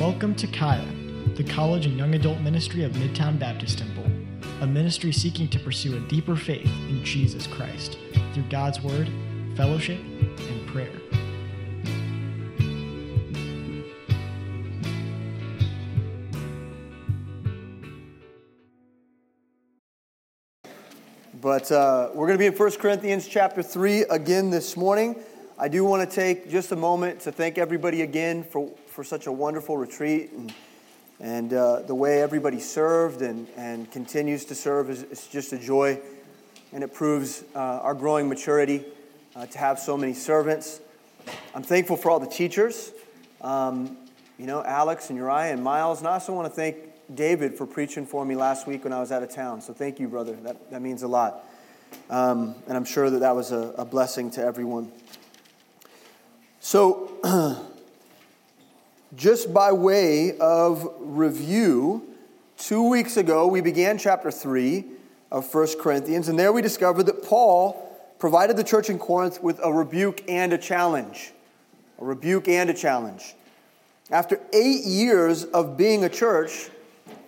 Welcome to Kaya, the college and young adult ministry of Midtown Baptist Temple, a ministry seeking to pursue a deeper faith in Jesus Christ through God's Word, fellowship, and prayer. But uh, we're going to be in 1 Corinthians chapter 3 again this morning. I do want to take just a moment to thank everybody again for, for such a wonderful retreat and, and uh, the way everybody served and, and continues to serve is, is just a joy. And it proves uh, our growing maturity uh, to have so many servants. I'm thankful for all the teachers, um, you know, Alex and Uriah and Miles. And I also want to thank David for preaching for me last week when I was out of town. So thank you, brother. That, that means a lot. Um, and I'm sure that that was a, a blessing to everyone. So, just by way of review, two weeks ago we began chapter 3 of 1 Corinthians, and there we discovered that Paul provided the church in Corinth with a rebuke and a challenge. A rebuke and a challenge. After eight years of being a church,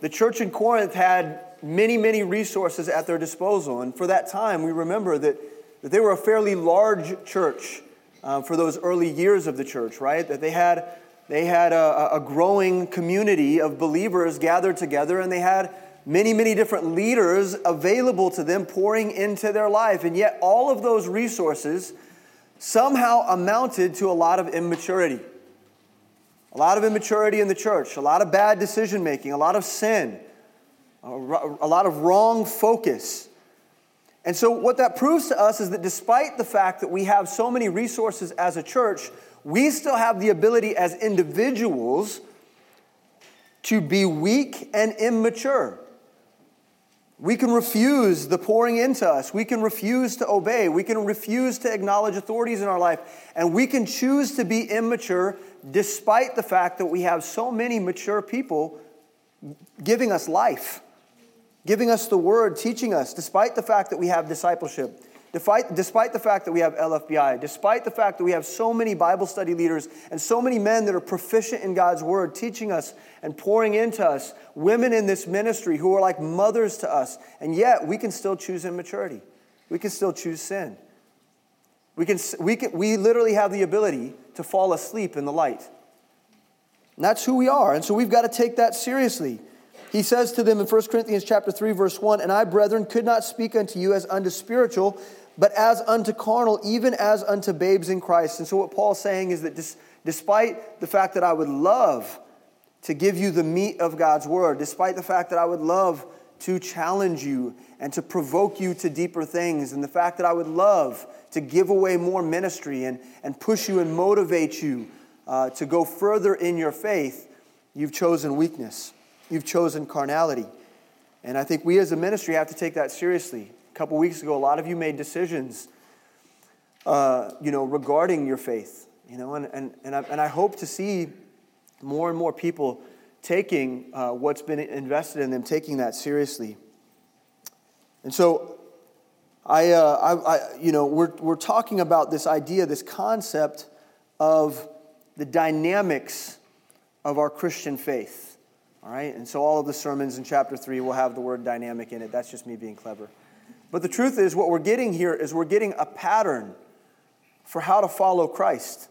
the church in Corinth had many, many resources at their disposal. And for that time, we remember that, that they were a fairly large church uh, for those early years of the church, right? That they had, they had a, a growing community of believers gathered together, and they had many, many different leaders available to them pouring into their life. And yet, all of those resources somehow amounted to a lot of immaturity. A lot of immaturity in the church, a lot of bad decision making, a lot of sin, a lot of wrong focus. And so, what that proves to us is that despite the fact that we have so many resources as a church, we still have the ability as individuals to be weak and immature. We can refuse the pouring into us. We can refuse to obey. We can refuse to acknowledge authorities in our life. And we can choose to be immature despite the fact that we have so many mature people giving us life, giving us the word, teaching us, despite the fact that we have discipleship, despite, the fact that we have LFBI, despite the fact that we have so many Bible study leaders and so many men that are proficient in God's word, teaching us and pouring into us, women in this ministry who are like mothers to us, and yet we can still choose immaturity. We can still choose sin. We, can, we, can, we literally have the ability to fall asleep in the light. And that's who we are. And so we've got to take that seriously. He says to them in 1 Corinthians chapter 3 verse 1, "And I, brethren, could not speak unto you as unto spiritual, but as unto carnal, even as unto babes in Christ." And so what Paul's saying is that despite the fact that I would love to give you the meat of God's word, despite the fact that I would love to challenge you and to provoke you to deeper things, and the fact that I would love to give away more ministry and, and push you and motivate you uh, to go further in your faith, you've chosen weakness. You've chosen carnality. And I think we as a ministry have to take that seriously. A couple weeks ago, a lot of you made decisions, uh, you know, regarding your faith. You know, and, and, and, I, and I hope to see more and more people taking uh, what's been invested in them, taking that seriously. And so I, uh, I, I, you know, we're, we're talking about this idea, this concept of the dynamics of our Christian faith. All right? And so all of the sermons in chapter 3 will have the word dynamic in it. That's just me being clever. But the truth is, what we're getting here is we're getting a pattern for how to follow Christ,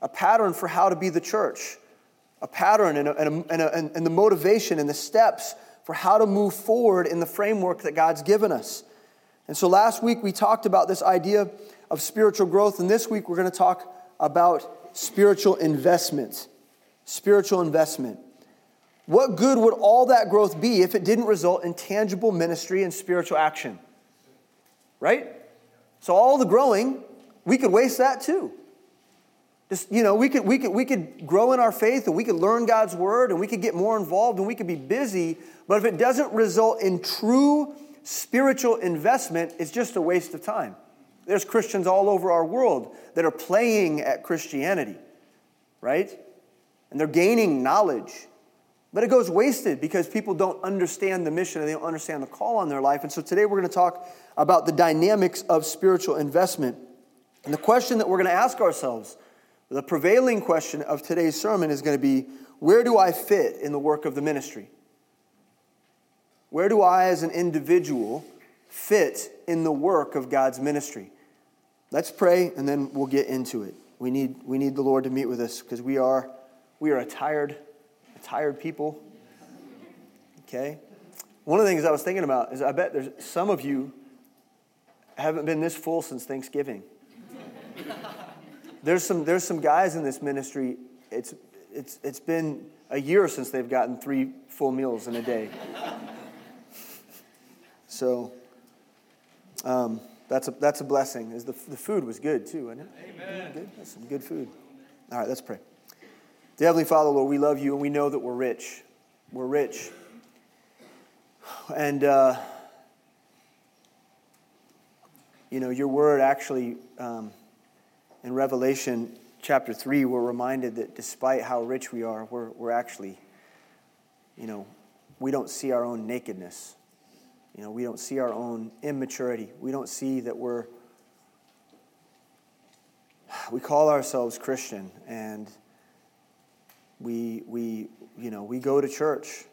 a pattern for how to be the church, a pattern and, a, and, a, and, a, and the motivation and the steps for how to move forward in the framework that God's given us. And so last week we talked about this idea of spiritual growth, and this week we're going to talk about spiritual investment. Spiritual investment. What good would all that growth be if it didn't result in tangible ministry and spiritual action? Right? So all the growing, we could waste that too. Just, you know, we could, we, could, we could grow in our faith and we could learn God's word and we could get more involved and we could be busy, but if it doesn't result in true spiritual investment it's just a waste of time. There's Christians all over our world that are playing at Christianity, right? And they're gaining knowledge. But it goes wasted because people don't understand the mission and they don't understand the call on their life. And so today we're going to talk about the dynamics of spiritual investment. And the question that we're going to ask ourselves The prevailing question of today's sermon is going to be where do I fit in the work of the ministry? Where do I, as an individual, fit in the work of God's ministry? Let's pray and then we'll get into it. We need, we need the Lord to meet with us because we are, we are a tired, tired people. Okay? One of the things I was thinking about is I bet there's some of you haven't been this full since Thanksgiving. there's, some, there's some guys in this ministry, it's, it's, it's been a year since they've gotten three full meals in a day. so um, that's, a, that's a blessing. Is the, the food was good too, wasn't it? Amen. Good? That's some good food. All right, let's pray. Heavenly Father, Lord, we love you and we know that we're rich. We're rich. And, uh, you know, your word actually, um, in Revelation chapter 3, we're reminded that despite how rich we are, we're, we're actually, you know, we don't see our own nakedness. You know, we don't see our own immaturity. We don't see that we're, we call ourselves Christian and we, we, you know, we go to church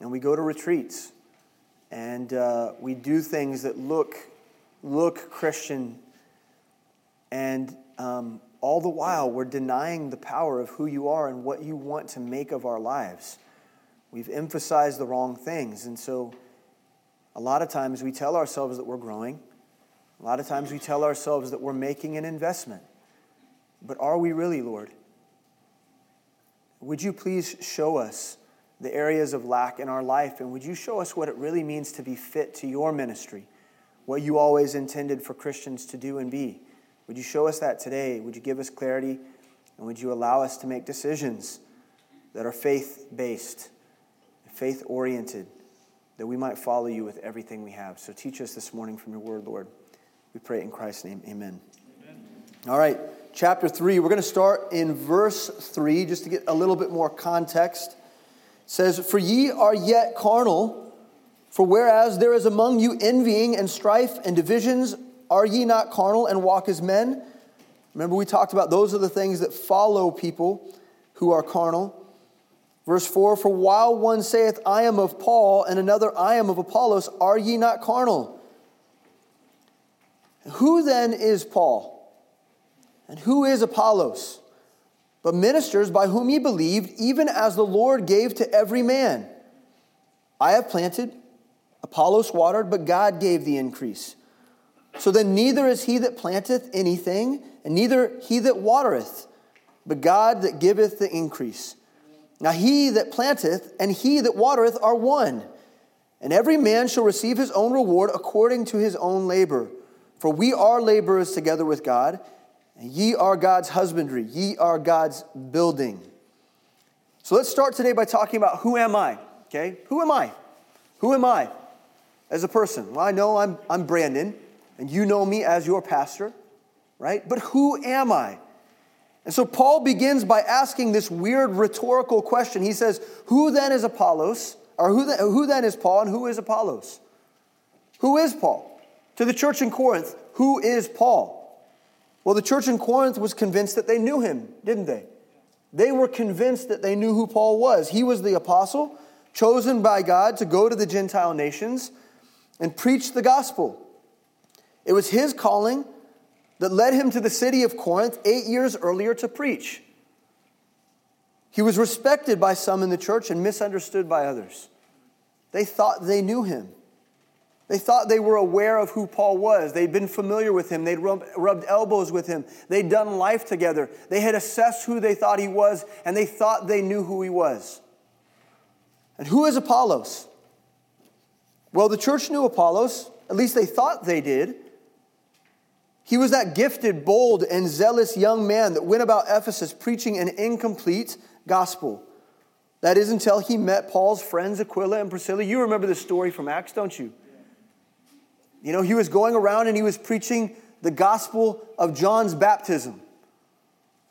and we go to retreats and uh, we do things that look, look Christian and um, all the while we're denying the power of who you are and what you want to make of our lives. We've emphasized the wrong things. And so a lot of times we tell ourselves that we're growing. A lot of times we tell ourselves that we're making an investment. But are we really, Lord? Would you please show us the areas of lack in our life and would you show us what it really means to be fit to your ministry, what you always intended for Christians to do and be? Would you show us that today? Would you give us clarity and would you allow us to make decisions that are faith based, faith oriented? that we might follow you with everything we have. So teach us this morning from your word, Lord. We pray in Christ's name. Amen. Amen. All right, chapter 3. We're going to start in verse 3 just to get a little bit more context. It says, For ye are yet carnal, for whereas there is among you envying and strife and divisions, are ye not carnal and walk as men? Remember, we talked about those are the things that follow people who are carnal. Verse 4 For while one saith, I am of Paul, and another, I am of Apollos, are ye not carnal? Who then is Paul? And who is Apollos? But ministers by whom ye believed, even as the Lord gave to every man. I have planted, Apollos watered, but God gave the increase. So then neither is he that planteth anything, and neither he that watereth, but God that giveth the increase. Now he that planteth and he that watereth are one, and every man shall receive his own reward according to his own labor. For we are laborers together with God, and ye are God's husbandry, ye are God's building. So let's start today by talking about who am I? Okay? Who am I? Who am I as a person? Well, I know I'm, I'm Brandon, and you know me as your pastor, right? But who am I? And so Paul begins by asking this weird rhetorical question. He says, Who then is Apollos? Or who then, who then is Paul and who is Apollos? Who is Paul? To the church in Corinth, who is Paul? Well, the church in Corinth was convinced that they knew him, didn't they? They were convinced that they knew who Paul was. He was the apostle chosen by God to go to the Gentile nations and preach the gospel. It was his calling that led him to the city of Corinth eight years earlier to preach. He was respected by some in the church and misunderstood by others. They thought they knew him. They thought they were aware of who Paul was. They'd been familiar with him. They'd rubbed, elbows with him. They'd done life together. They had assessed who they thought he was, and they thought they knew who he was. And who is Apollos? Well, the church knew Apollos, at least they thought they did. He was that gifted, bold, and zealous young man that went about Ephesus preaching an incomplete gospel. That is until he met Paul's friends Aquila and Priscilla. You remember the story from Acts, don't you? You know, he was going around and he was preaching the gospel of John's baptism.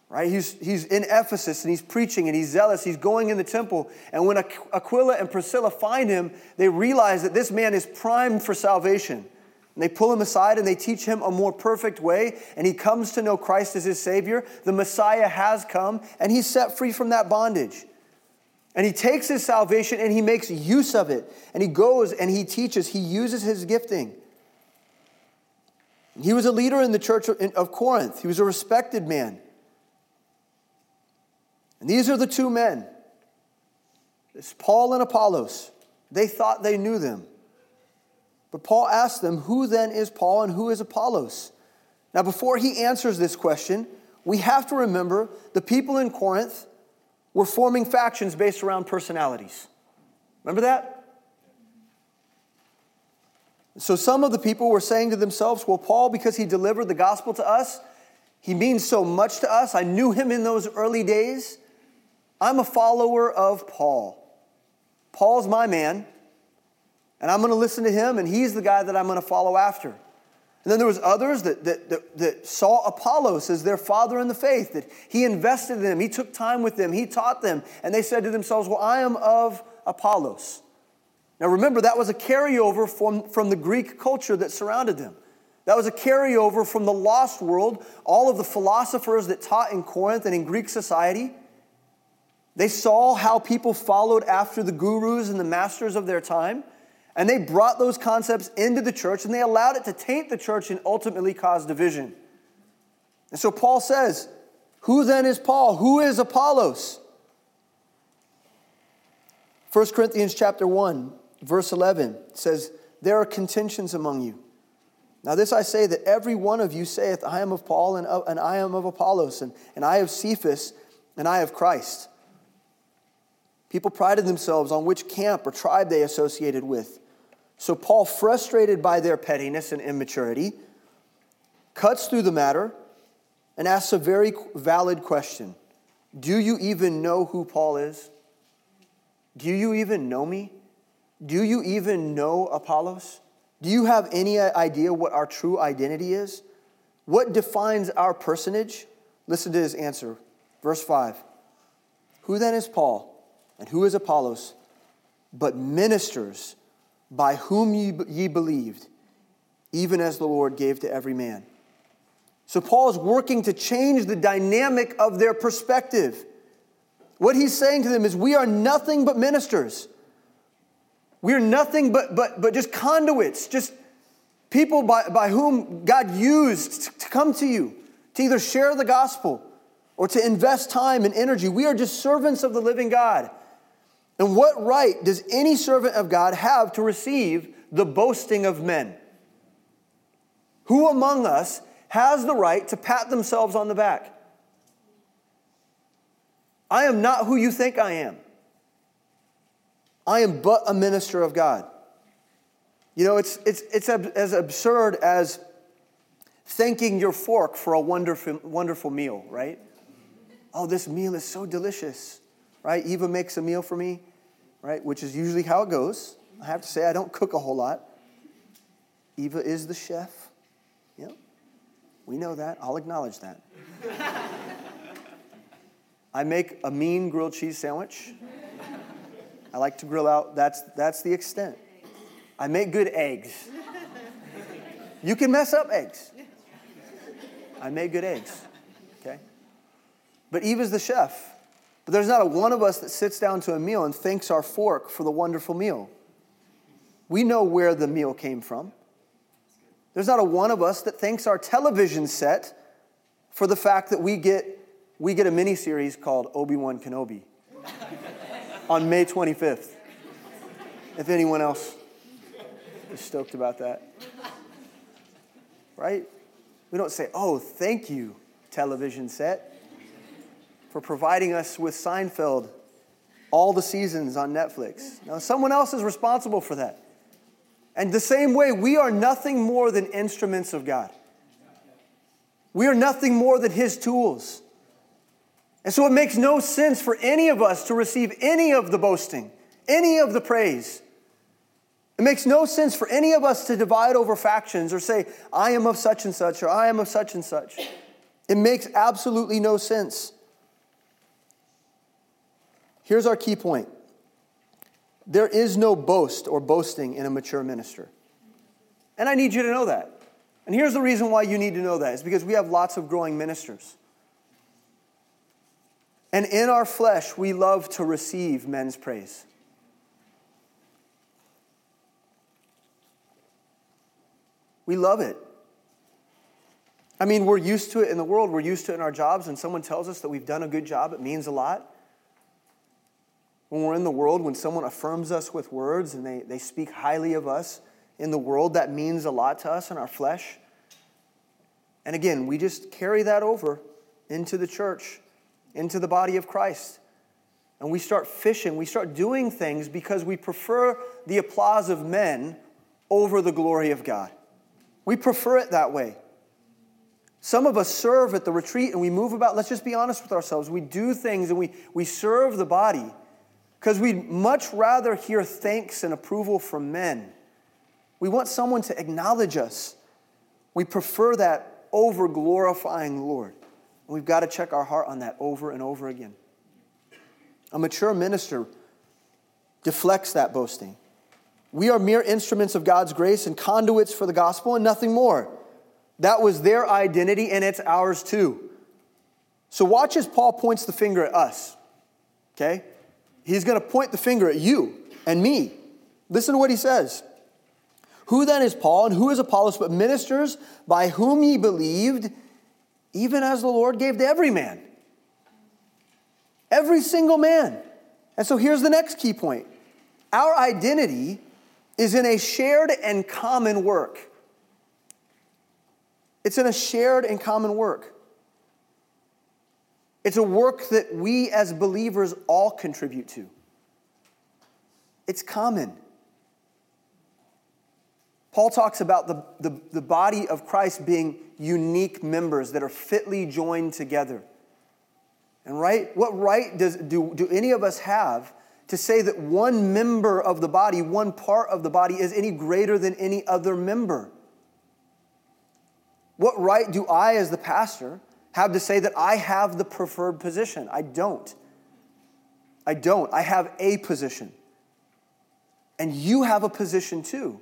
Right? He's, he's in Ephesus and he's preaching and he's zealous. He's going in the temple. And when Aquila and Priscilla find him, they realize that this man is primed for salvation. And they pull him aside and they teach him a more perfect way, and he comes to know Christ as his Savior. The Messiah has come, and he's set free from that bondage. And he takes his salvation and he makes use of it. And he goes and he teaches, he uses his gifting. He was a leader in the church of Corinth, he was a respected man. And these are the two men it's Paul and Apollos. They thought they knew them. But Paul asked them, Who then is Paul and who is Apollos? Now, before he answers this question, we have to remember the people in Corinth were forming factions based around personalities. Remember that? So some of the people were saying to themselves, Well, Paul, because he delivered the gospel to us, he means so much to us. I knew him in those early days. I'm a follower of Paul. Paul's my man, and I'm going to listen to him, and he's the guy that I'm going to follow after. And then there was others that, that, that, that, saw Apollos as their father in the faith, that he invested in them, he took time with them, he taught them, and they said to themselves, Well, I am of Apollos. Now remember, that was a carryover from, from the Greek culture that surrounded them. That was a carryover from the lost world. All of the philosophers that taught in Corinth and in Greek society, they saw how people followed after the gurus and the masters of their time, and they brought those concepts into the church and they allowed it to taint the church and ultimately cause division. And so Paul says, Who then is Paul? Who is Apollos? 1 Corinthians chapter 1, verse 11 says, There are contentions among you. Now, this I say that every one of you saith, I am of Paul, and, uh, and I am of Apollos, and, and I of Cephas, and I of Christ. People prided themselves on which camp or tribe they associated with. So, Paul, frustrated by their pettiness and immaturity, cuts through the matter and asks a very valid question Do you even know who Paul is? Do you even know me? Do you even know Apollos? Do you have any idea what our true identity is? What defines our personage? Listen to his answer. Verse 5 Who then is Paul? And who is Apollos? But ministers by whom ye, ye believed, even as the Lord gave to every man. So Paul is working to change the dynamic of their perspective. What he's saying to them is, We are nothing but ministers. We are nothing but, but, but just conduits, just people by, by whom God used to come to you, to either share the gospel or to invest time and energy. We are just servants of the living God. And what right does any servant of God have to receive the boasting of men? Who among us has the right to pat themselves on the back? I am not who you think I am. I am but a minister of God. You know, it's, it's, it's as absurd as thanking your fork for a wonderful, wonderful meal, right? Oh, this meal is so delicious right? Eva makes a meal for me, right? Which is usually how it goes. I have to say, I don't cook a whole lot. Eva is the chef. Yep. We know that. I'll acknowledge that. I make a mean grilled cheese sandwich. I like to grill out. That's, that's the extent. I make good eggs. You can mess up eggs. I make good eggs. Okay? But Eve is the chef. But there's not a one of us that sits down to a meal and thanks our fork for the wonderful meal. We know where the meal came from. There's not a one of us that thanks our television set for the fact that we get, we get a mini series called Obi Wan Kenobi on May 25th. If anyone else is stoked about that. Right? We don't say, oh, thank you, television set for providing us with Seinfeld all the seasons on Netflix. Now, someone else is responsible for that. And the same way, we are nothing more than instruments of God. We are nothing more than His tools. And so it makes no sense for any of us to receive any of the boasting, any of the praise. It makes no sense for any of us to divide over factions or say, I am of such and such or I am of such and such. It makes absolutely no sense. Here's our key point there is no boast or boasting in a mature minister. And I need you to know that. And here's the reason why you need to know that is because we have lots of growing ministers. And in our flesh, we love to receive men's praise. We love it. I mean, we're used to it in the world, we're used to it in our jobs, and someone tells us that we've done a good job, it means a lot. When we're in the world, when someone affirms us with words and they, they speak highly of us in the world, that means a lot to us in our flesh. And again, we just carry that over into the church, into the body of Christ. And we start fishing, we start doing things because we prefer the applause of men over the glory of God. We prefer it that way. Some of us serve at the retreat and we move about. Let's just be honest with ourselves. We do things and we, we serve the body because we'd much rather hear thanks and approval from men. We want someone to acknowledge us. We prefer that over glorifying the Lord. We've got to check our heart on that over and over again. A mature minister deflects that boasting. We are mere instruments of God's grace and conduits for the gospel and nothing more. That was their identity, and it's ours too. So, watch as Paul points the finger at us. Okay? He's going to point the finger at you and me. Listen to what he says. Who then is Paul and who is Apollos but ministers by whom ye believed, even as the Lord gave to every man? Every single man. And so here's the next key point our identity is in a shared and common work. It's in a shared and common work. It's a work that we as believers all contribute to. It's common. Paul talks about the, the, the, body of Christ being unique members that are fitly joined together. And right, what right does, do, do any of us have to say that one member of the body, one part of the body, is any greater than any other member. What right do I, as the pastor, have to say that I have the preferred position? I don't. I don't. I have a position. And you have a position too.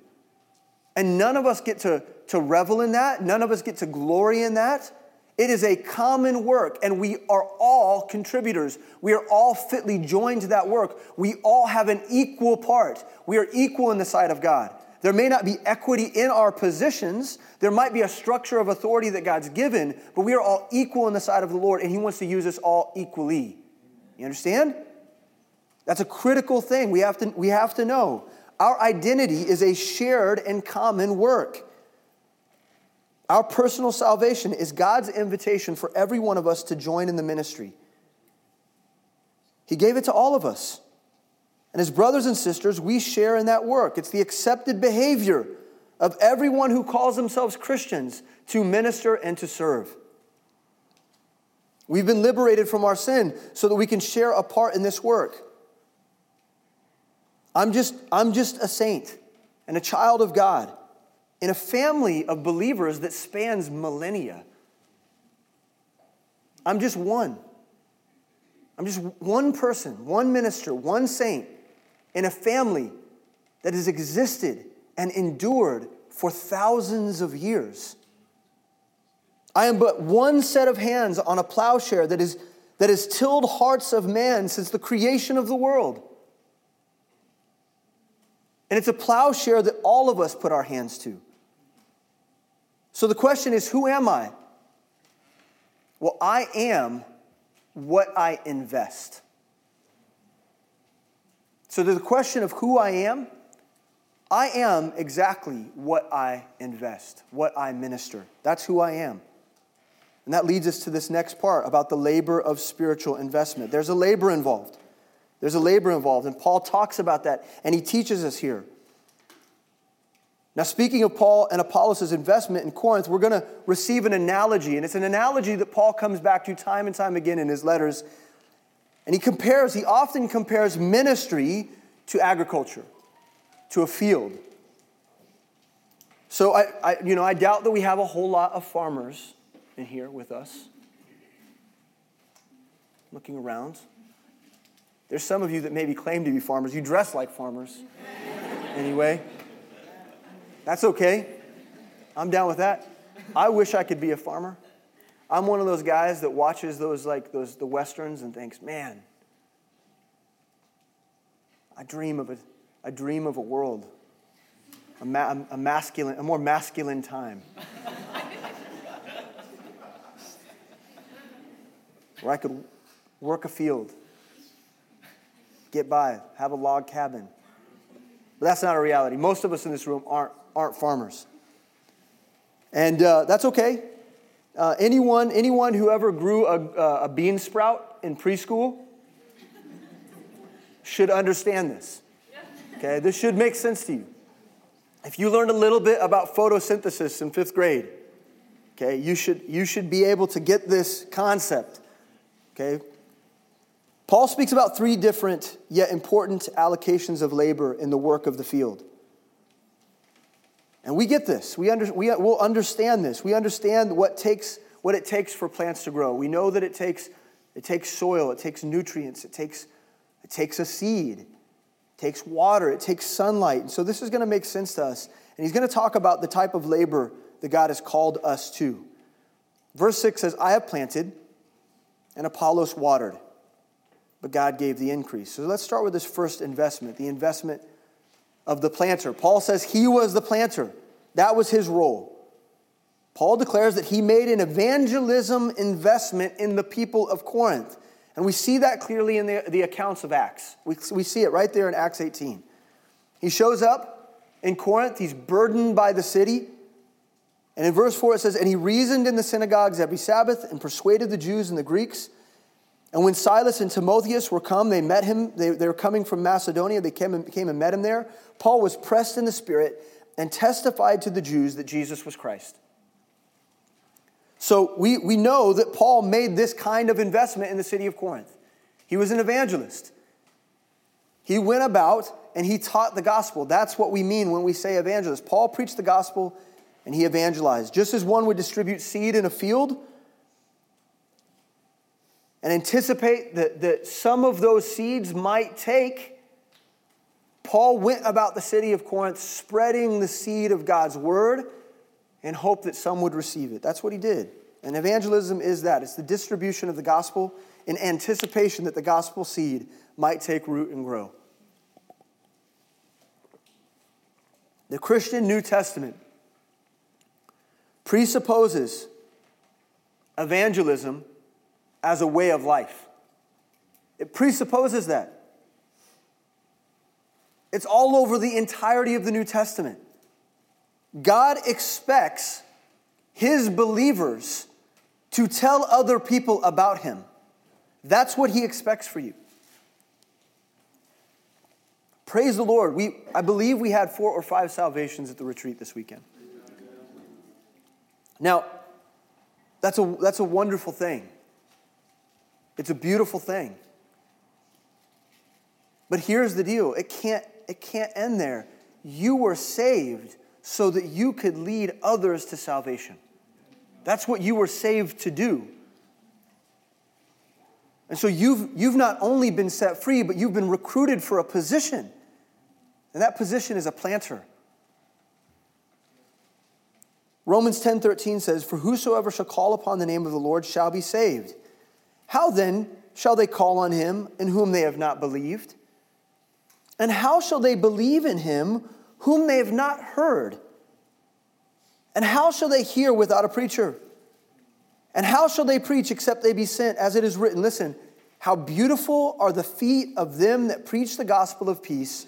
And none of us get to, to revel in that. None of us get to glory in that. It is a common work, and we are all contributors. We are all fitly joined to that work. We all have an equal part. We are equal in the sight of God. There may not be equity in our positions. There might be a structure of authority that God's given, but we are all equal in the sight of the Lord, and He wants to use us all equally. You understand? That's a critical thing we have to, we have to know. Our identity is a shared and common work. Our personal salvation is God's invitation for every one of us to join in the ministry. He gave it to all of us. And as brothers and sisters, we share in that work. It's the accepted behavior of everyone who calls themselves Christians to minister and to serve. We've been liberated from our sin so that we can share a part in this work. I'm just, I'm just a saint and a child of God in a family of believers that spans millennia. I'm just one. I'm just one person, one minister, one saint in a family that has existed and endured for thousands of years. I am but one set of hands on a plowshare that, is, that has tilled hearts of man since the creation of the world. And it's a plowshare that all of us put our hands to. So the question is who am I? Well, I am what I invest. So the question of who I am, I am exactly what I invest, what I minister. That's who I am. And that leads us to this next part about the labor of spiritual investment. There's a labor involved. There's a labor involved. And Paul talks about that, and he teaches us here. Now, speaking of Paul and Apollos' investment in Corinth, we're going to receive an analogy, and it's an analogy that Paul comes back to time and time again in his letters. And he compares, he often compares ministry to agriculture, to a field. So, I, I, you know, I doubt that we have a whole lot of farmers in here with us. Looking around. There's some of you that maybe claim to be farmers. You dress like farmers. anyway. That's okay. I'm down with that. I wish I could be a farmer. I'm one of those guys that watches those like those the westerns and thinks, man, I dream of a, I dream of a world, a, ma- a masculine, a more masculine time. where I could work a field, get by, have a log cabin. But that's not a reality. Most of us in this room aren't, aren't farmers. And uh, that's okay. Uh, anyone, anyone who ever grew a, a bean sprout in preschool should understand this. Okay, this should make sense to you. If you learned a little bit about photosynthesis in fifth grade, okay, you should, you should be able to get this concept. Okay? Paul speaks about three different yet important allocations of labor in the work of the field. And we get this. We, under, we will understand this. We understand what, takes, what it takes for plants to grow. We know that it takes, it takes soil, it takes nutrients, it takes, it takes a seed, it takes water, it takes sunlight. And so this is going to make sense to us. And he's going to talk about the type of labor that God has called us to. Verse 6 says, I have planted, and Apollos watered, but God gave the increase. So let's start with this first investment the investment of the planter. Paul says he was the planter, that was his role. Paul declares that he made an evangelism investment in the people of Corinth. And we see that clearly in the, the accounts of Acts. We, we see it right there in Acts 18. He shows up in Corinth, he's burdened by the city. And in verse 4 it says, And he reasoned in the synagogues every Sabbath and persuaded the Jews and the Greeks. And when Silas and Timotheus were come, they met him. They, they were coming from Macedonia. They came and, came and met him there. Paul was pressed in the Spirit and testified to the Jews that Jesus was Christ. So we, we know that Paul made this kind of investment in the city of Corinth. He was an evangelist. He went about and he taught the gospel. That's what we mean when we say evangelist. Paul preached the gospel and he evangelized. Just as one would distribute seed in a field and anticipate that, that some of those seeds might take, Paul went about the city of Corinth spreading the seed of God's word in hope that some would receive it. That's what he did. And evangelism is that it's the distribution of the gospel in anticipation that the gospel seed might take root and grow. The Christian New Testament presupposes evangelism as a way of life. It presupposes that. It's all over the entirety of the New Testament. God expects his believers to tell other people about him. That's what he expects for you. Praise the Lord. We, I believe we had four or five salvations at the retreat this weekend. Now, that's a, that's a wonderful thing. It's a beautiful thing. But here's the deal it can't, it can't end there. You were saved so that you could lead others to salvation. That's what you were saved to do. And so you've, you've not only been set free, but you've been recruited for a position. And that position is a planter. Romans 10:13 says, "For whosoever shall call upon the name of the Lord shall be saved." How then shall they call on him in whom they have not believed? And how shall they believe in him whom they have not heard? And how shall they hear without a preacher? And how shall they preach except they be sent? As it is written, listen, how beautiful are the feet of them that preach the gospel of peace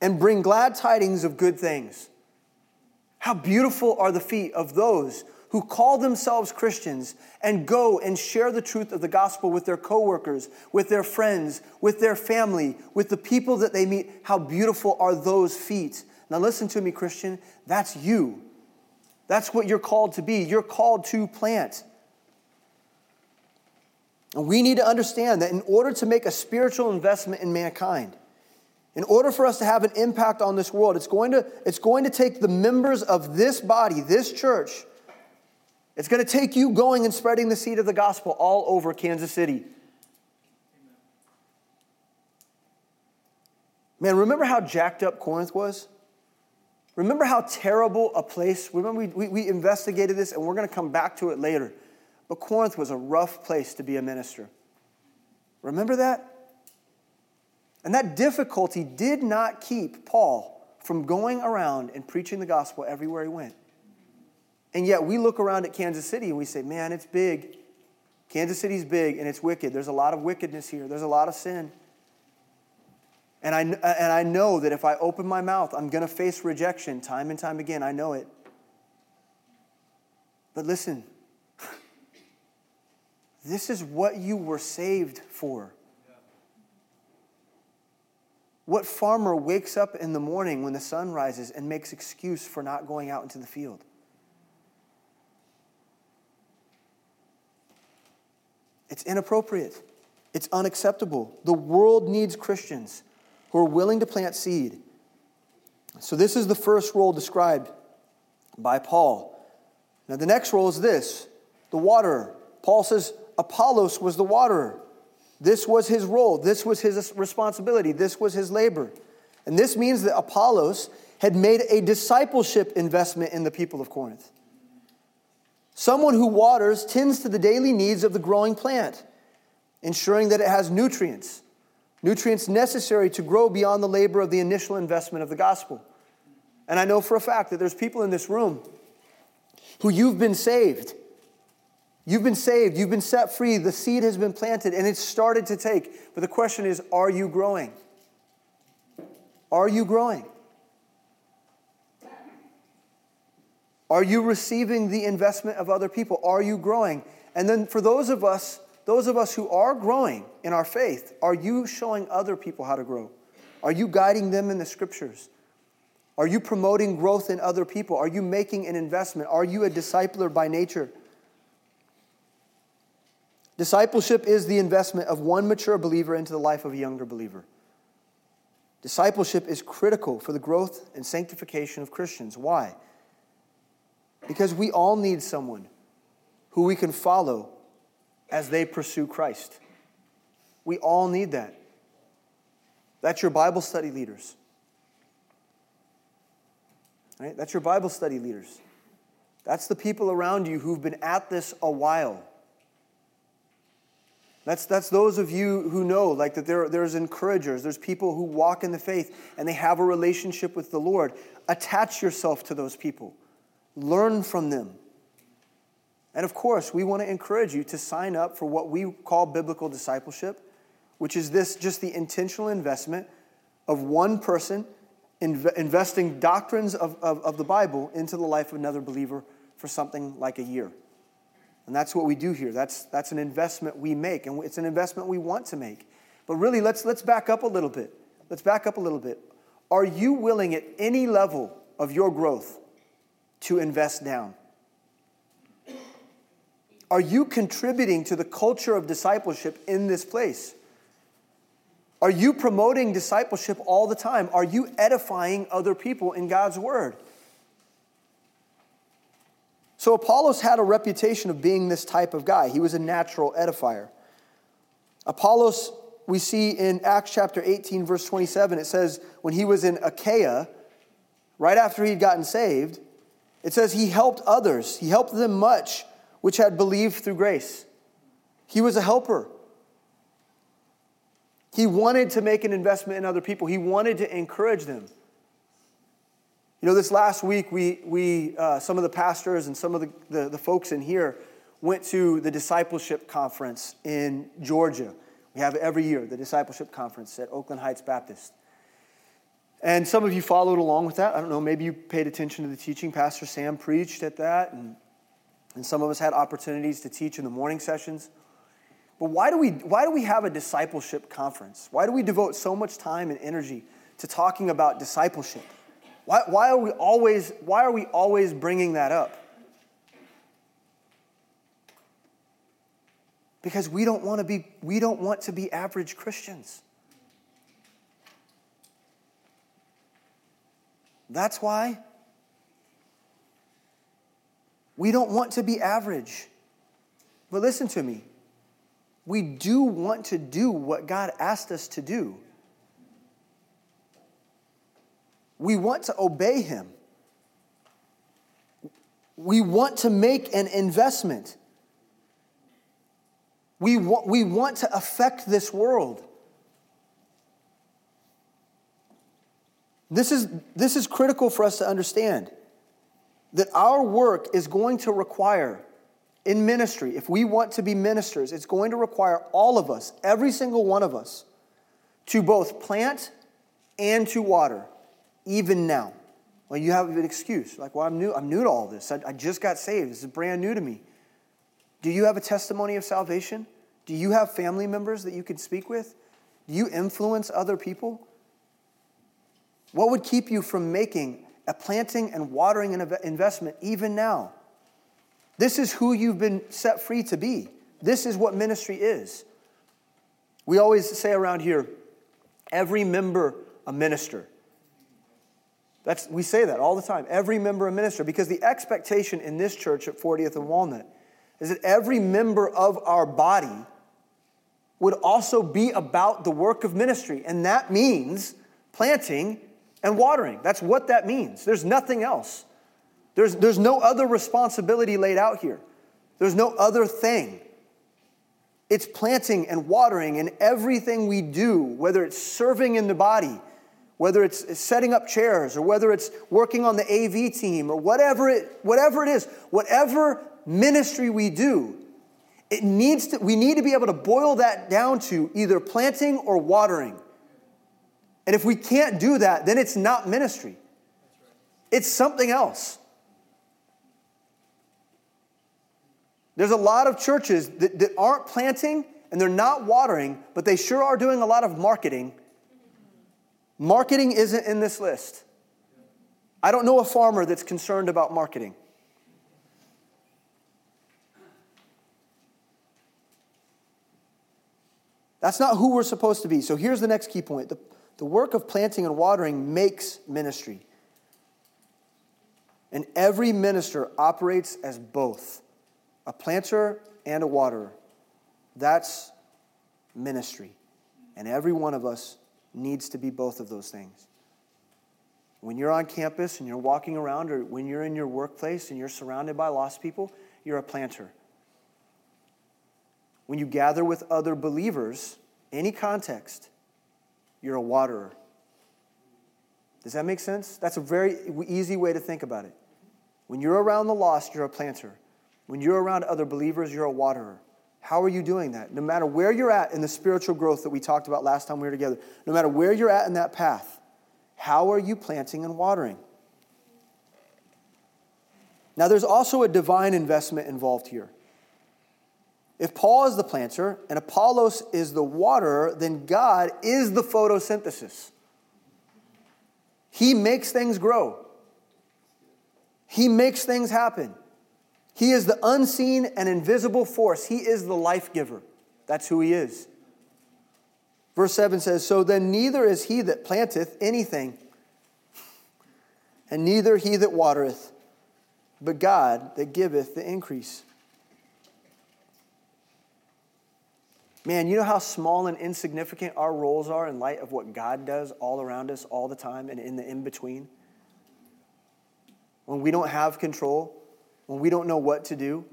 and bring glad tidings of good things. How beautiful are the feet of those who call themselves Christians and go and share the truth of the gospel with their coworkers, with their friends, with their family, with the people that they meet. How beautiful are those feet. Now, listen to me, Christian. That's you. That's what you're called to be. You're called to plant. And we need to understand that in order to make a spiritual investment in mankind, in order for us to have an impact on this world, it's going to, it's going to take the members of this body, this church, it's going to take you going and spreading the seed of the gospel all over Kansas City. Man, remember how jacked up Corinth was? Remember how terrible a place, remember we, we, we investigated this and we're going to come back to it later. But Corinth was a rough place to be a minister. Remember that? And that difficulty did not keep Paul from going around and preaching the gospel everywhere he went. And yet we look around at Kansas City and we say, man, it's big. Kansas City's big and it's wicked. There's a lot of wickedness here, there's a lot of sin. And I, and I know that if I open my mouth, I'm going to face rejection time and time again. I know it. But listen, this is what you were saved for. What farmer wakes up in the morning when the sun rises and makes excuse for not going out into the field? It's inappropriate. It's unacceptable. The world needs Christians who are willing to plant seed. So, this is the first role described by Paul. Now, the next role is this the waterer. Paul says Apollos was the waterer. This was his role. This was his responsibility. This was his labor. And this means that Apollos had made a discipleship investment in the people of Corinth. Someone who waters tends to the daily needs of the growing plant, ensuring that it has nutrients, nutrients necessary to grow beyond the labor of the initial investment of the gospel. And I know for a fact that there's people in this room who you've been saved. You've been saved, you've been set free, the seed has been planted, and it's started to take. But the question is are you growing? Are you growing? Are you receiving the investment of other people? Are you growing? And then for those of us those of us who are growing in our faith, are you showing other people how to grow? Are you guiding them in the scriptures? Are you promoting growth in other people? Are you making an investment? Are you a discipler by nature? Discipleship is the investment of one mature believer into the life of a younger believer. Discipleship is critical for the growth and sanctification of Christians. Why? Because we all need someone who we can follow as they pursue Christ. We all need that. That's your Bible study leaders. Right? That's your Bible study leaders. That's the people around you who've been at this a while. That's, that's those of you who know, like that there, there's encouragers, there's people who walk in the faith and they have a relationship with the Lord. Attach yourself to those people, learn from them. And of course, we want to encourage you to sign up for what we call biblical discipleship, which is this just the intentional investment of one person inv- investing doctrines of, of, of the Bible into the life of another believer for something like a year. And that's what we do here. That's, that's an investment we make, and it's an investment we want to make. But really, let's, let's back up a little bit. Let's back up a little bit. Are you willing at any level of your growth to invest down? Are you contributing to the culture of discipleship in this place? Are you promoting discipleship all the time? Are you edifying other people in God's word? So, Apollos had a reputation of being this type of guy. He was a natural edifier. Apollos, we see in Acts chapter 18, verse 27, it says, when he was in Achaia, right after he'd gotten saved, it says he helped others. He helped them much which had believed through grace. He was a helper. He wanted to make an investment in other people, he wanted to encourage them. You know, this last week, we, we uh, some of the pastors and some of the, the, the folks in here went to the discipleship conference in Georgia. We have every year, the discipleship conference at Oakland Heights Baptist. And some of you followed along with that. I don't know, maybe you paid attention to the teaching. Pastor Sam preached at that, and and some of us had opportunities to teach in the morning sessions. But why do we, why do we have a discipleship conference? Why do we devote so much time and energy to talking about discipleship? Why, why, are, we always, why are we always bringing that up? Because we don't want to be, we don't want to be average Christians. That's why we don't want to be average. But listen to me. We do want to do what God asked us to do. We want to obey Him. We want to make an investment. We want, we want to affect this world. This is, this is critical for us to understand that our work is going to require, in ministry, if we want to be ministers, it's going to require all of us, every single one of us, to both plant and to water, even now. Well, you have an excuse. Like, well, I'm new, I'm new to all this. I, I just got saved. This is brand new to me. Do you have a testimony of salvation? Do you have family members that you can speak with? Do you influence other people? What would keep you from making a planting and watering an investment even now? This is who you've been set free to be. This is what ministry is. We always say around here every member a minister. That's, we say that all the time. Every member a minister, because the expectation in this church at 40th and Walnut is that every member of our body would also be about the work of ministry. And that means planting and watering. That's what that means. There's nothing else. There's, there's no other responsibility laid out here, there's no other thing. It's planting and watering, and everything we do, whether it's serving in the body, whether it's setting up chairs, or whether it's working on the AV team, or whatever it, whatever it is, whatever ministry we do, it needs to, we need to be able to boil that down to either planting or watering. And if we can't do that, then it's not ministry, it's something else. There's a lot of churches that, that aren't planting and they're not watering, but they sure are doing a lot of marketing. Marketing isn't in this list. I don't know a farmer that's concerned about marketing. That's not who we're supposed to be. So here's the next key point the, the work of planting and watering makes ministry. And every minister operates as both a planter and a waterer. That's ministry. And every one of us needs to be both of those things. When you're on campus and you're walking around, or when you're in your workplace and you're surrounded by lost people, you're a planter. When you gather with other believers, any context, you're a waterer. Does that make sense? That's a very easy way to think about it. When you're around the lost, you're a planter. When you're around other believers, you're a waterer. How are you doing that? No matter where you're at in the spiritual growth that we talked about last time we were together, no matter where you're at in that path, how are you planting and watering? Now, there's also a divine investment involved here. If Paul is the planter and Apollos is the waterer, then God is the photosynthesis. He makes things grow, He makes things happen. He is the unseen and invisible force. He is the life giver. That's who He is. Verse 7 says, So then neither is he that planteth anything, and neither he that watereth, but God that giveth the increase. Man, you know how small and insignificant our roles are in light of what God does all around us all the time and in the in between? When we don't have control, when we don't know what to do.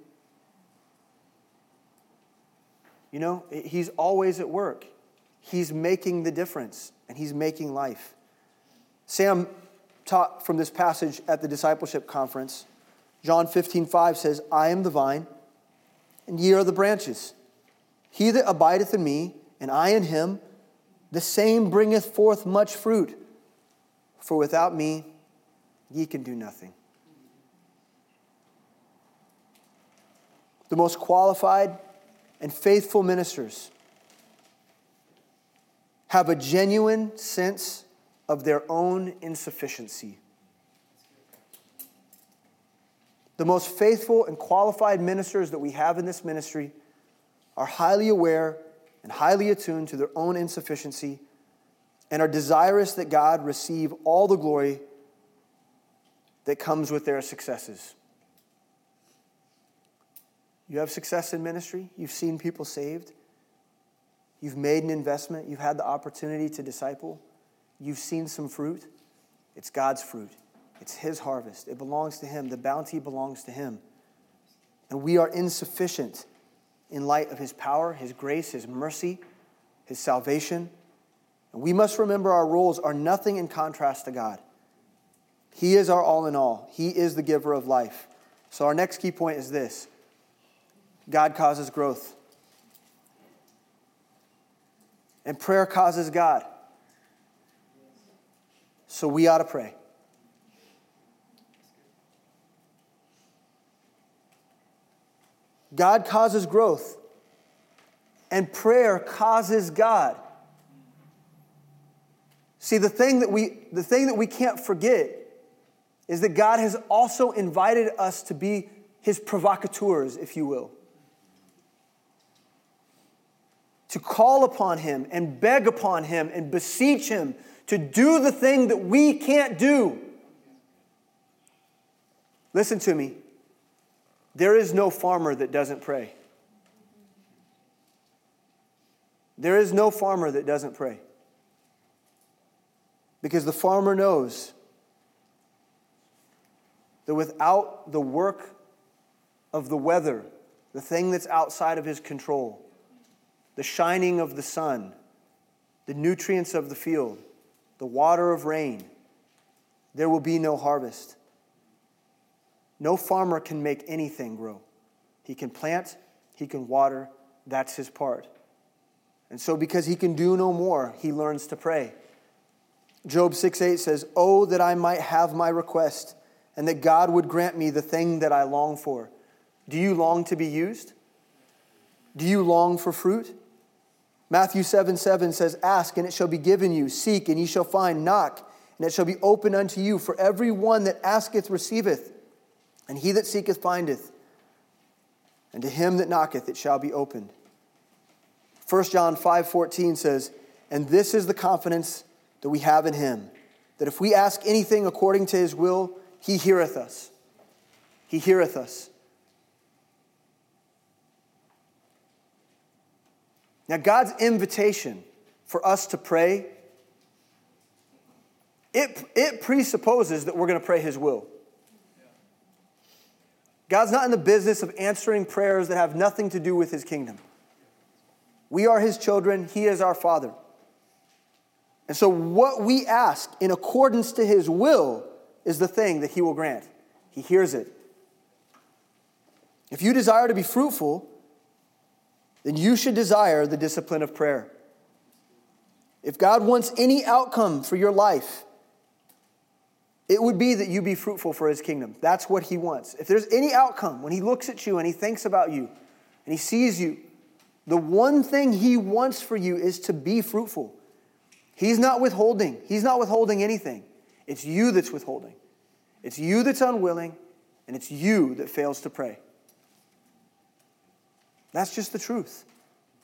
You know, He's always at work. He's making the difference and He's making life. Sam taught from this passage at the discipleship conference. John 15, 5 says, I am the vine, and ye are the branches. He that abideth in me, and I in him, the same bringeth forth much fruit. For without me, ye can do nothing. The most qualified and faithful ministers have a genuine sense of their own insufficiency. The most faithful and qualified ministers that we have in this ministry are highly aware and highly attuned to their own insufficiency and are desirous that God receive all the glory that comes with their successes. You have success in ministry, you've seen people saved, you've made an investment, you've had the opportunity to disciple, you've seen some fruit. It's God's fruit. It's His harvest. It belongs to Him. The bounty belongs to Him. And we are insufficient in light of His power, His grace, His mercy, His salvation. And we must remember our roles are nothing in contrast to God. He is our all in all, He is the giver of life. So, our next key point is this God causes growth, and prayer causes God. So, we ought to pray. God causes growth, and prayer causes God. See, the thing that we, the thing that we can't forget is that God has also invited us to be his provocateurs, if you will. To call upon him and beg upon him and beseech him to do the thing that we can't do. Listen to me. There is no farmer that doesn't pray. There is no farmer that doesn't pray. Because the farmer knows that without the work of the weather, the thing that's outside of his control, the shining of the sun, the nutrients of the field, the water of rain, there will be no harvest. No farmer can make anything grow. He can plant, he can water, that's his part. And so, because he can do no more, he learns to pray. Job 6 8 says, Oh, that I might have my request and that God would grant me the thing that I long for. Do you long to be used? Do you long for fruit? Matthew 7 7 says, Ask, and it shall be given you. Seek, and ye shall find. Knock, and it shall be opened unto you. For every one that asketh receiveth, and he that seeketh findeth. And to him that knocketh it shall be opened. 1 John 5 14 says, And this is the confidence that we have in him, that if we ask anything according to his will, he heareth us. He heareth us. Now, God's invitation for us to pray, it, it presupposes that we're going to pray His will. God's not in the business of answering prayers that have nothing to do with His kingdom. We are His children, He is our Father. And so, what we ask in accordance to His will is the thing that he will grant. He hears it. If you desire to be fruitful, then you should desire the discipline of prayer. If God wants any outcome for your life, it would be that you be fruitful for his kingdom. That's what he wants. If there's any outcome, when he looks at you and he thinks about you and he sees you, the one thing he wants for you is to be fruitful. He's not withholding, he's not withholding anything. It's you that's withholding. It's you that's unwilling, and it's you that fails to pray. That's just the truth.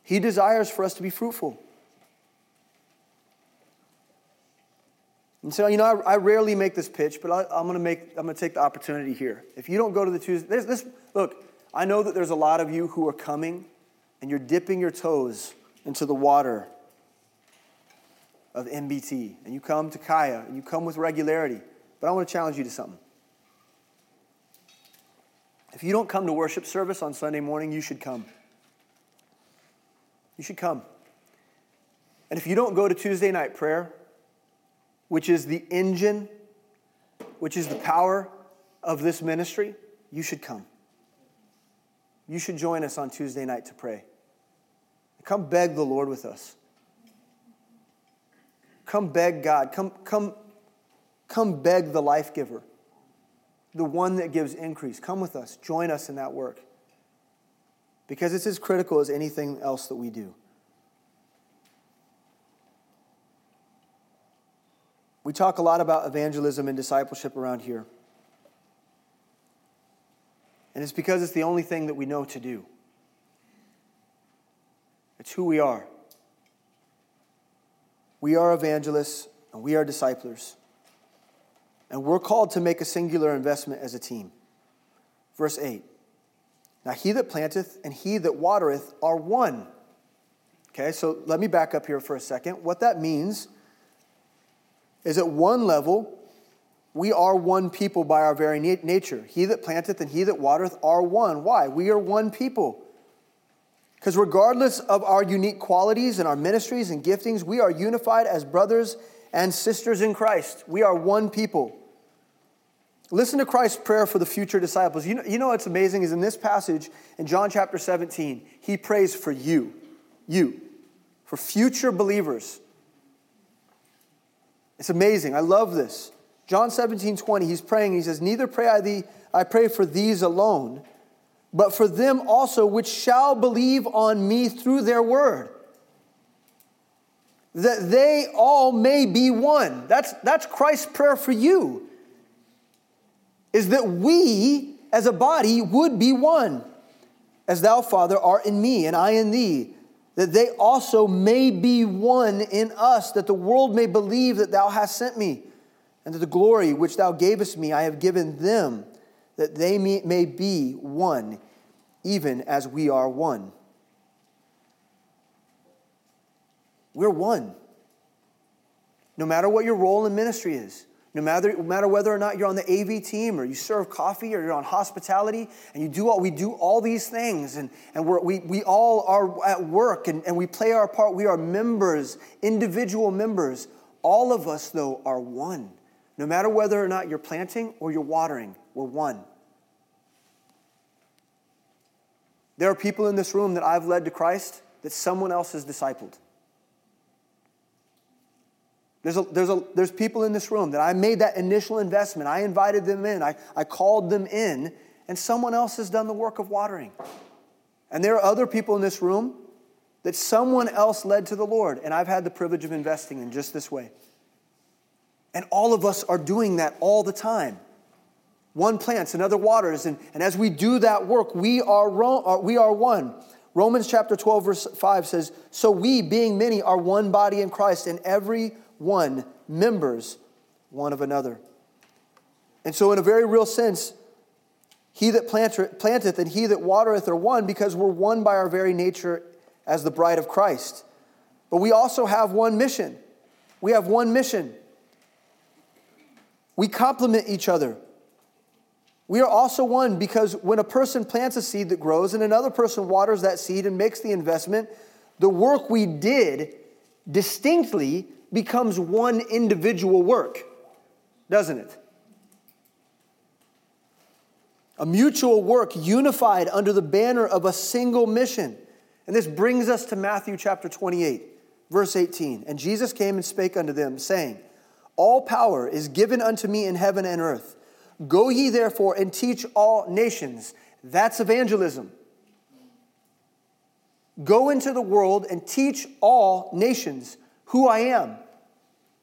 He desires for us to be fruitful. And so, you know, I, I rarely make this pitch, but I, am going to make, I'm going to take the opportunity here. If you don't go to the Tuesday, there's this, look, I know that there's a lot of you who are coming and you're dipping your toes into the water of MBT, and you come to Kaya, and you come with regularity. But I want to challenge you to something. If you don't come to worship service on Sunday morning, you should come. You should come. And if you don't go to Tuesday night prayer, which is the engine, which is the power of this ministry, you should come. You should join us on Tuesday night to pray. Come beg the Lord with us. Come beg God. Come, come, come beg the life giver, the one that gives increase. Come with us. Join us in that work. Because it's as critical as anything else that we do. We talk a lot about evangelism and discipleship around here. And it's because it's the only thing that we know to do. It's who we are. We are evangelists and we are disciples. And we're called to make a singular investment as a team. Verse 8 Now he that planteth and he that watereth are one. Okay, so let me back up here for a second. What that means is at one level, We are one people by our very nature. He that planteth and he that watereth are one. Why? We are one people. Because regardless of our unique qualities and our ministries and giftings, we are unified as brothers and sisters in Christ. We are one people. Listen to Christ's prayer for the future disciples. You know, you know what's amazing is in this passage in John chapter 17, he prays for you, you, for future believers. It's amazing. I love this. John 17, 20, he's praying. He says, Neither pray I thee, I pray for these alone, but for them also which shall believe on me through their word. That they all may be one. That's, that's Christ's prayer for you. Is that we as a body would be one. As thou, Father, art in me and I in thee, that they also may be one in us, that the world may believe that thou hast sent me and that the glory which thou gavest me I have given them, that they may be one, even as we are one. We're one. No matter what your role in ministry is, no matter, matter whether or not you're on the AV team or you serve coffee or you're on hospitality and you do all, we do all these things and, and we, we all are at work and, and we play our part. We are members, individual members. All of us, though, are one. No matter whether or not you're planting or you're watering, we're one. There are people in this room that I've led to Christ that someone else has discipled. There's, a, there's, a, there's people in this room that I made that initial investment. I invited them in, I, I called them in, and someone else has done the work of watering. And there are other people in this room that someone else led to the Lord, and I've had the privilege of investing in just this way. And all of us are doing that all the time. One plants, another waters. And, and as we do that work, we are, ro- uh, we are one. Romans chapter 12, verse 5 says, So we, being many, are one body in Christ, and every one members one of another. And so, in a very real sense, he that planteth and he that watereth are one because we're one by our very nature as the bride of Christ. But we also have one mission. We have one mission. We complement each other. We are also one because when a person plants a seed that grows and another person waters that seed and makes the investment, the work we did distinctly becomes one individual work, doesn't it? A mutual work unified under the banner of a single mission. And this brings us to Matthew chapter 28, verse 18. And Jesus came and spake unto them, saying, all power is given unto me in heaven and earth. Go ye therefore and teach all nations. That's evangelism. Go into the world and teach all nations who I am.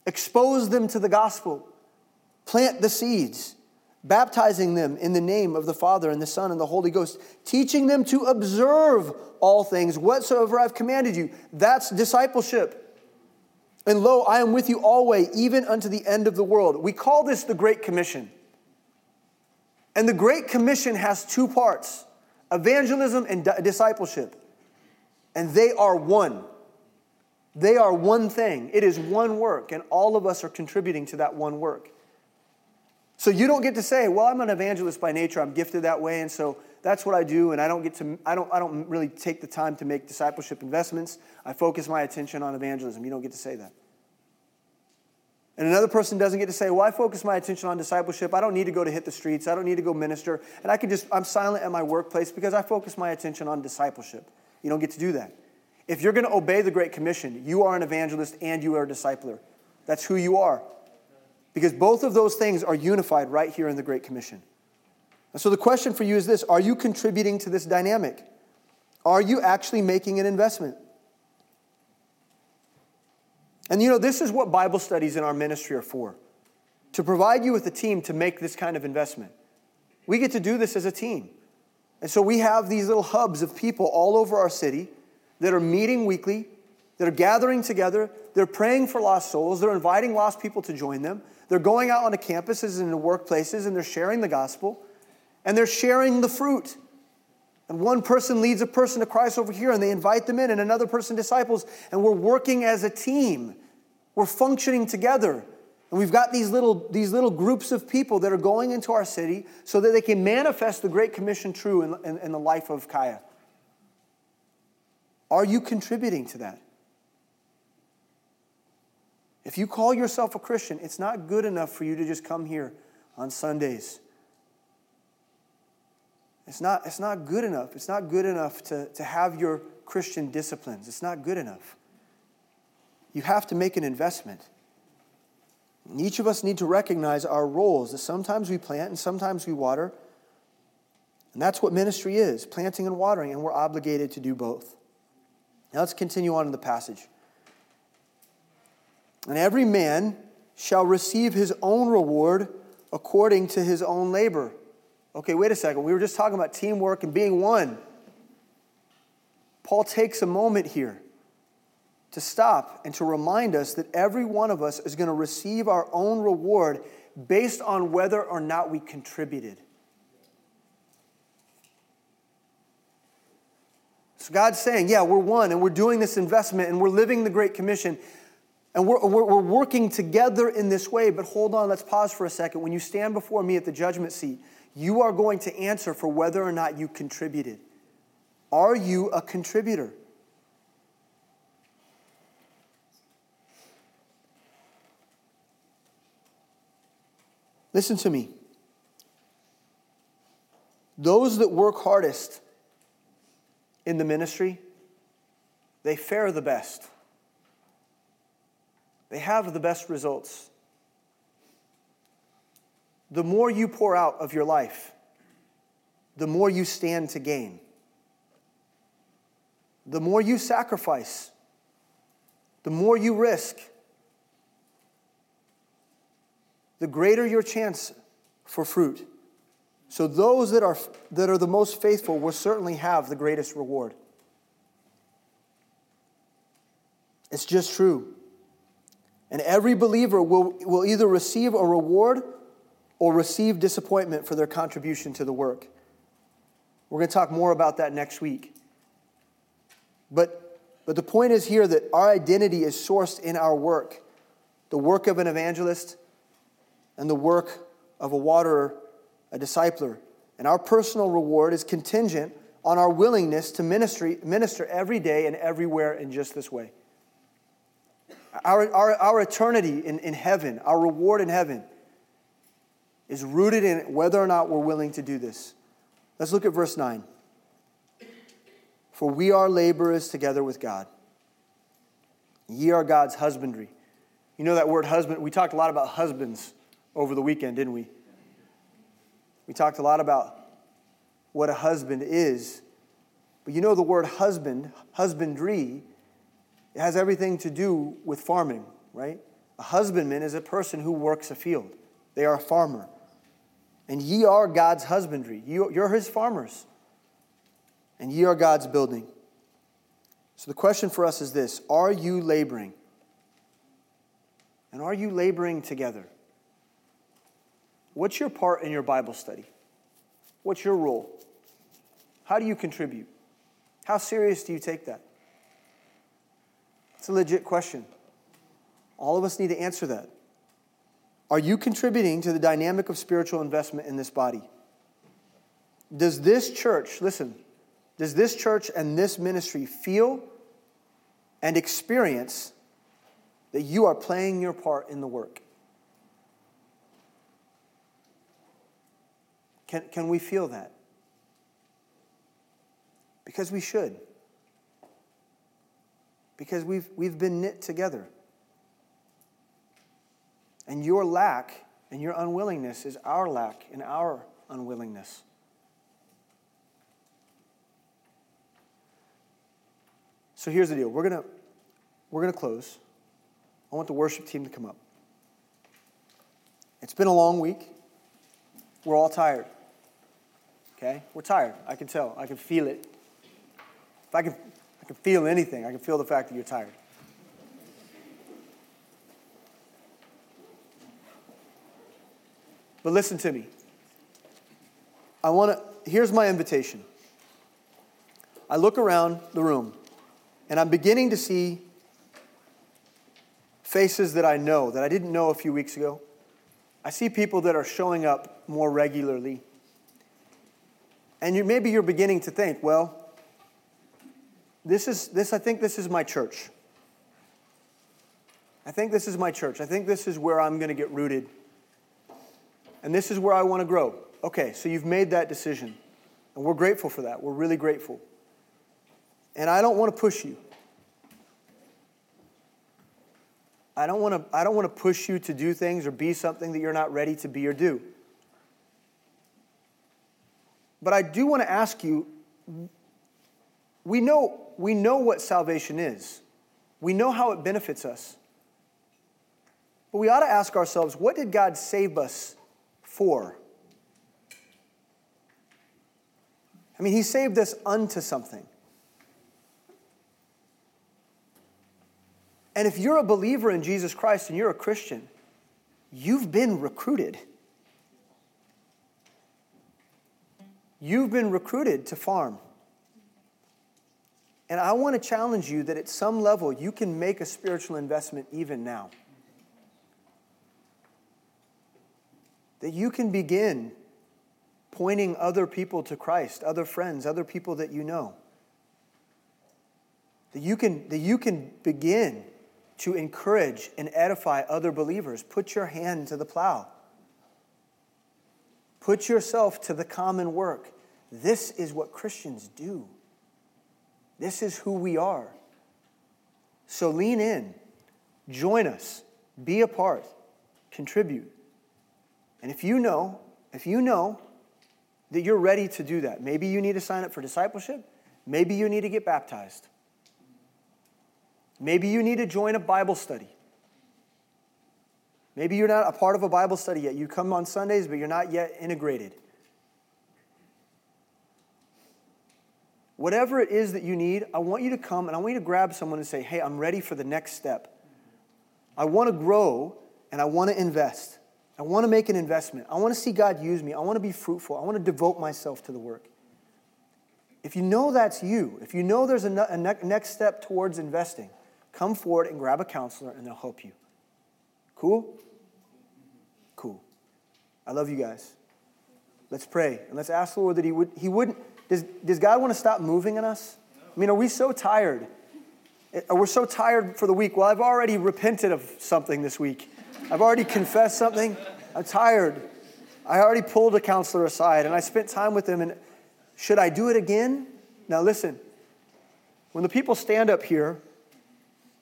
Expose them to the gospel. Plant the seeds, baptizing them in the name of the Father and the Son and the Holy Ghost, teaching them to observe all things whatsoever I've commanded you. That's discipleship. And lo, I am with you always, even unto the end of the world. We call this the Great Commission. And the Great Commission has two parts evangelism and discipleship. And they are one. They are one thing. It is one work, and all of us are contributing to that one work. So you don't get to say, well, I'm an evangelist by nature, I'm gifted that way, and so that's what I do, and I don't get to I don't I don't really take the time to make discipleship investments. I focus my attention on evangelism. You don't get to say that. And another person doesn't get to say, Well, I focus my attention on discipleship. I don't need to go to hit the streets. I don't need to go minister. And I can just, I'm silent at my workplace because I focus my attention on discipleship. You don't get to do that. If you're going to obey the Great Commission, you are an evangelist and you are a discipler. That's who you are. Because both of those things are unified right here in the Great Commission. And so the question for you is this Are you contributing to this dynamic? Are you actually making an investment? And you know, this is what Bible studies in our ministry are for to provide you with a team to make this kind of investment. We get to do this as a team. And so we have these little hubs of people all over our city that are meeting weekly, that are gathering together, they're praying for lost souls, they're inviting lost people to join them, they're going out onto campuses and into workplaces and they're sharing the gospel and they're sharing the fruit. And one person leads a person to Christ over here and they invite them in, and another person disciples, and we're working as a team. We're functioning together. And we've got these little, these little groups of people that are going into our city so that they can manifest the Great Commission true in, in, in the life of Kaya. Are you contributing to that? If you call yourself a Christian, it's not good enough for you to just come here on Sundays. It's not, it's not good enough. It's not good enough to, to have your Christian disciplines. It's not good enough. You have to make an investment. And each of us need to recognize our roles that sometimes we plant and sometimes we water. And that's what ministry is planting and watering, and we're obligated to do both. Now let's continue on in the passage. And every man shall receive his own reward according to his own labor. Okay, wait a second. We were just talking about teamwork and being one. Paul takes a moment here to stop and to remind us that every one of us is going to receive our own reward based on whether or not we contributed. So God's saying, yeah, we're one and we're doing this investment and we're living the Great Commission and we're, we're, we're, working together in this way. But hold on, let's pause for a second. When you stand before me at the judgment seat, you are going to answer for whether or not you contributed. Are you a contributor? Listen to me. Those that work hardest in the ministry, they fare the best. They have the best results. The more you pour out of your life, the more you stand to gain. The more you sacrifice, the more you risk, the greater your chance for fruit. So, those that are, that are the most faithful will certainly have the greatest reward. It's just true. And every believer will, will either receive a reward or receive disappointment for their contribution to the work. We're going to talk more about that next week. But, but the point is here that our identity is sourced in our work the work of an evangelist and the work of a waterer, a discipler. And our personal reward is contingent on our willingness to ministry, minister every day and everywhere in just this way. Our, our, our eternity in, in heaven, our reward in heaven, is rooted in whether or not we're willing to do this. Let's look at verse 9. For we are laborers together with God. Ye are God's husbandry. You know that word husband? We talked a lot about husbands over the weekend, didn't we? We talked a lot about what a husband is. But you know the word husband, husbandry, it has everything to do with farming, right? A husbandman is a person who works a field. They are a farmer. And ye are God's husbandry. You're his farmers. And ye are God's building. So the question for us is this Are you laboring? And are you laboring together? What's your part in your Bible study? What's your role? How do you contribute? How serious do you take that? It's a legit question. All of us need to answer that. Are you contributing to the dynamic of spiritual investment in this body? Does this church, listen, does this church and this ministry feel and experience that you are playing your part in the work? Can, can we feel that? Because we should because we've, we've been knit together. And your lack and your unwillingness is our lack and our unwillingness. So here's the deal. We're going to we're going to close. I want the worship team to come up. It's been a long week. We're all tired. Okay? We're tired. I can tell. I can feel it. If I can I can feel anything. I can feel the fact that you're tired. But listen to me. I want to, here's my invitation. I look around the room and I'm beginning to see faces that I know that I didn't know a few weeks ago. I see people that are showing up more regularly. And you, maybe you're beginning to think, well, this is this I think this is my church. I think this is my church. I think this is where I'm going to get rooted. And this is where I want to grow. Okay, so you've made that decision. And we're grateful for that. We're really grateful. And I don't want to push you. I don't want to, I don't want to push you to do things or be something that you're not ready to be or do. But I do want to ask you we know, we know what salvation is, we know how it benefits us. But we ought to ask ourselves what did God save us for? I mean, He saved us unto something. And if you're a believer in Jesus Christ and you're a Christian, you've been recruited. You've been recruited to farm. And I want to challenge you that at some level you can make a spiritual investment even now. That you can begin pointing other people to Christ, other friends, other people that you know. That you can, that you can begin to encourage and edify other believers. Put your hand to the plow. Put yourself to the common work. This is what Christians do. This is who we are. So lean in, join us, be a part, contribute. And if you know, if you know that you're ready to do that, maybe you need to sign up for discipleship, maybe you need to get baptized. Maybe you need to join a Bible study. Maybe you're not a part of a Bible study yet. You come on Sundays, but you're not yet integrated. Whatever it is that you need, I want you to come and I want you to grab someone and say, Hey, I'm ready for the next step. I want to grow and I want to invest. I want to make an investment. I want to see God use me. I want to be fruitful. I want to devote myself to the work. If you know that's you, if you know there's a, ne- next step towards investing, come forward and grab a counselor and they'll help you. Cool? Cool. I love you guys. Let's pray and let's ask the Lord that He would He wouldn't. Does, does God want to stop moving in us? I mean, are we so tired? Eh, we're we so tired for the week? Well, I've already repented of something this week. I've already confessed something. I'm tired. I already pulled a counselor aside and I spent time with him. And should I do it again? Now, listen. When the people stand up here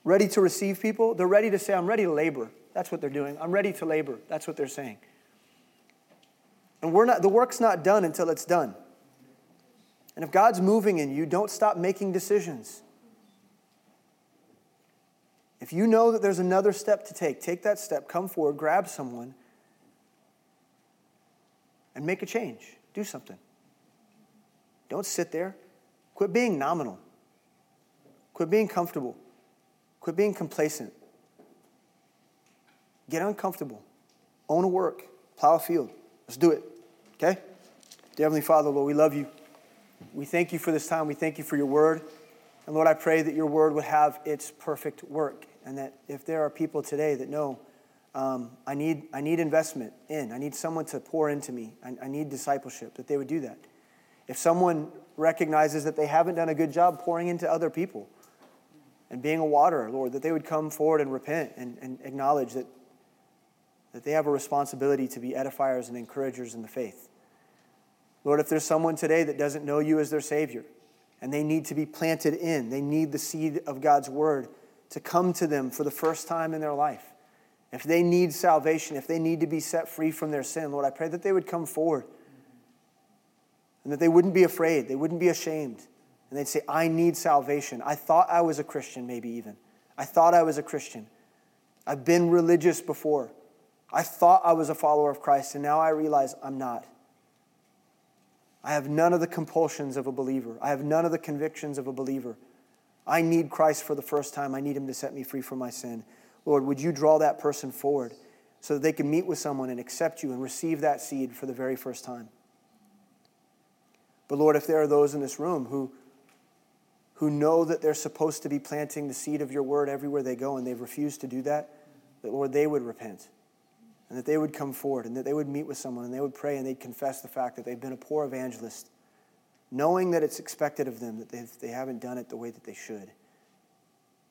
ready to receive people, they're ready to say, I'm ready to labor. That's what they're doing. I'm ready to labor. That's what they're saying. And we're not, the work's not done until it's done. And if God's moving in you, don't stop making decisions. If you know that there's another step to take, take that step, come forward, grab someone, and make a change. Do something. Don't sit there. Quit being nominal. Quit being comfortable. Quit being complacent. Get uncomfortable. Own a work. Plow a field. Let's do it. Okay? Dear Heavenly Father, Lord, we love you. We thank you for this time. We thank you for your word. And Lord, I pray that your word would have its perfect work. And that if there are people today that know, um, I, need, I need investment in, I need someone to pour into me, I, I need discipleship, that they would do that. If someone recognizes that they haven't done a good job pouring into other people, and being a waterer, Lord, that they would come forward and repent and, and acknowledge that, that they have a responsibility to be edifiers and encouragers in the faith. Lord, if there's someone today that doesn't know you as their Savior and they need to be planted in, they need the seed of God's Word to come to them for the first time in their life. If they need salvation, if they need to be set free from their sin, Lord, I pray that they would come forward and that they wouldn't be afraid, they wouldn't be ashamed, and they'd say, I need salvation. I thought I was a Christian, maybe even. I thought I was a Christian. I've been religious before. I thought I was a follower of Christ, and now I realize I'm not. I have none of the compulsions of a believer. I have none of the convictions of a believer. I need Christ for the first time. I need Him to set me free from my sin. Lord, would you draw that person forward so that they can meet with someone and accept you and receive that seed for the very first time? But Lord, if there are those in this room who who know that they're supposed to be planting the seed of your word everywhere they go and they've refused to do that, that, Lord, they would repent and that they would come forward and that they would meet with someone and they would pray and they'd confess the fact that they've been a poor evangelist, knowing that it's expected of them that they haven't done it the way that they should.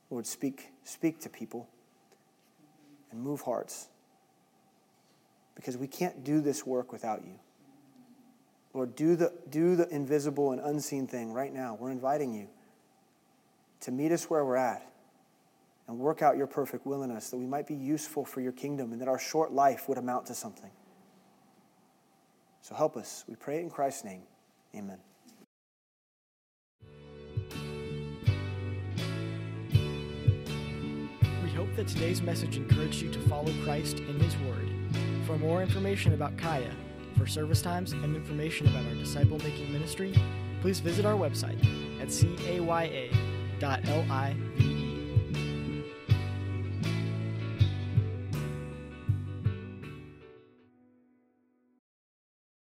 Lord, speak, speak to people and move hearts because we can't do this work without you. Lord, do the, do the invisible and unseen thing right now. We're inviting you to meet us where we're at and work out your perfect will in us that we might be useful for your kingdom and that our short life would amount to something. So help us. We pray in Christ's name. Amen. We hope that today's message encouraged you to follow Christ in His Word. For more information about Kaya, for service times, and information about our disciple making ministry, please visit our website at caya.live.